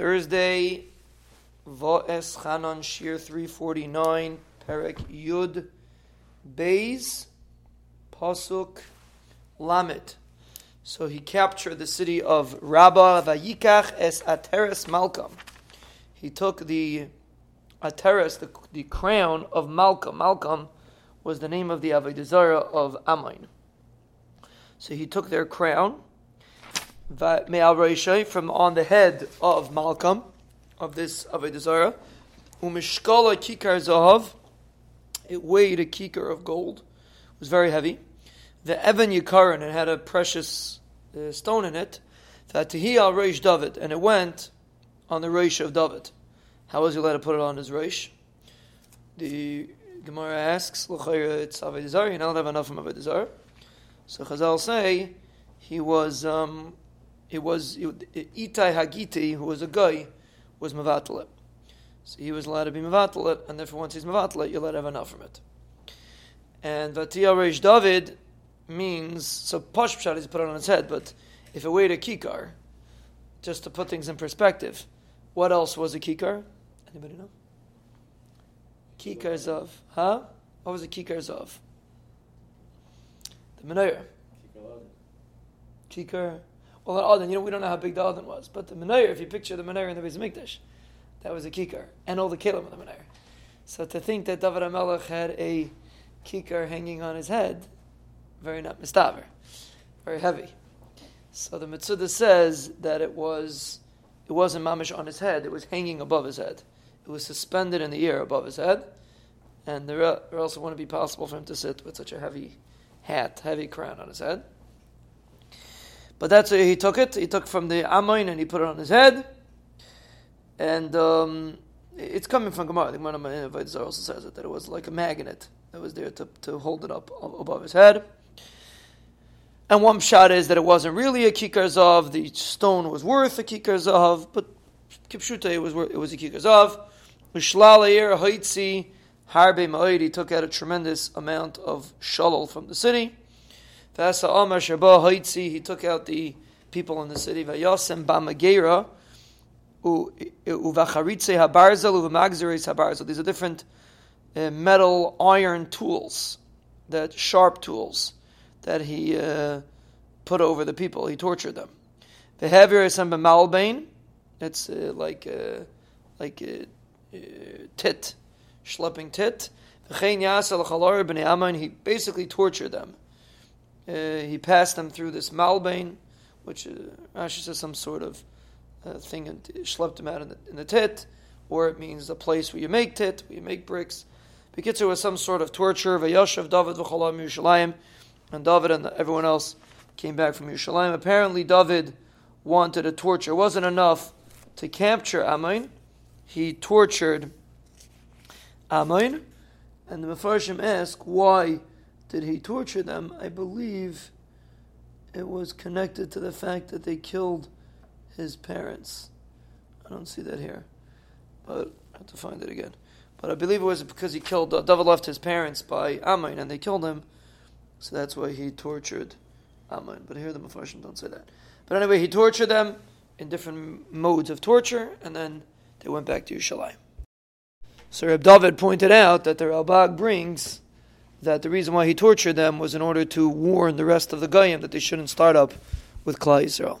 Thursday, Vo'es Chanon Shir 349, Perek Yud, Beis, Pasuk, Lamed. So he captured the city of Rabbah, Vayikach es Ateres Malkam. He took the Ateres, the, the crown of Malkam. Malkam was the name of the Avodah of Ammon. So he took their crown from on the head of Malkam, of this Avodah Zarah. Umishkala kikar zahav. It weighed a kikar of gold. It was very heavy. The Evan Yikaran, it had a precious uh, stone in it. Fatihi al Reish David, and it went on the Reish of David. How was he allowed to put it on his Reish? The Gemara asks, it's Avodah Zarah, you don't have enough from Avodah Zarah. So Chazal say, he was um, it was Itai Hagiti, who was a guy, was Mavatalit. So he was allowed to be Mavatalit, and therefore once he's Mavatalit, you're allowed to have enough from it. And Vatia Reish David means, so Pashpshat is put on its head, but if it weighed a kikar, just to put things in perspective, what else was a kikar? Anybody know? Kikar of, Huh? What was a kikar of? The menorah. Kikar. Well, an Adon, you know, we don't know how big the Adon was, but the Menorah, if you picture the Menorah in the Beis Mikdash, that was a kikar, and all the kelim of the Menorah. So to think that David HaMelech had a kikar hanging on his head, very not mistaver, very heavy. So the Mitzuda says that it was, it wasn't mamish on his head, it was hanging above his head. It was suspended in the air above his head, and there else it wouldn't be possible for him to sit with such a heavy hat, heavy crown on his head. But that's he took it. He took from the Amoin and he put it on his head. And um, it's coming from Gemara. The Gemara also says it, that it was like a magnet that was there to, to hold it up above his head. And one shot is that it wasn't really a kikar zav. The stone was worth a kikar zav, but kipshuta it was it was a kikar zav. Mishlalayer haitzi harbe ma'id. He took out a tremendous amount of shalal from the city. He took out the people in the city. Vayasem b'magera uvacharitze habarzel uvamagzeres habarzel. These are different uh, metal iron tools, that sharp tools that he uh, put over the people. He tortured them. The is malbain. It's uh, like uh, like uh, uh, tit, schlepping tit. He basically tortured them. Uh, he passed them through this malbane, which uh, Rashi says some sort of uh, thing, and schlepped them out in the, in the tit, or it means the place where you make tit, where you make bricks. Bekitzer was some sort of torture. Vayashav David v'cholam Yerushalayim, and David and everyone else came back from Yerushalayim. Apparently, David wanted a torture. It wasn't enough to capture Ammon. He tortured Ammon, and the Mepharshim ask why did he torture them? I believe it was connected to the fact that they killed his parents. I don't see that here, but I have to find it again. But I believe it was because he killed, uh, David left his parents by Ammon and they killed him, so that's why he tortured Ammon. But here the Mepharshim don't say that. But anyway, he tortured them in different modes of torture, and then they went back to Yerushalayim. So Reb David pointed out that the Ralbag brings that the reason why he tortured them was in order to warn the rest of the Goyim that they shouldn't start up with Klal Yisrael.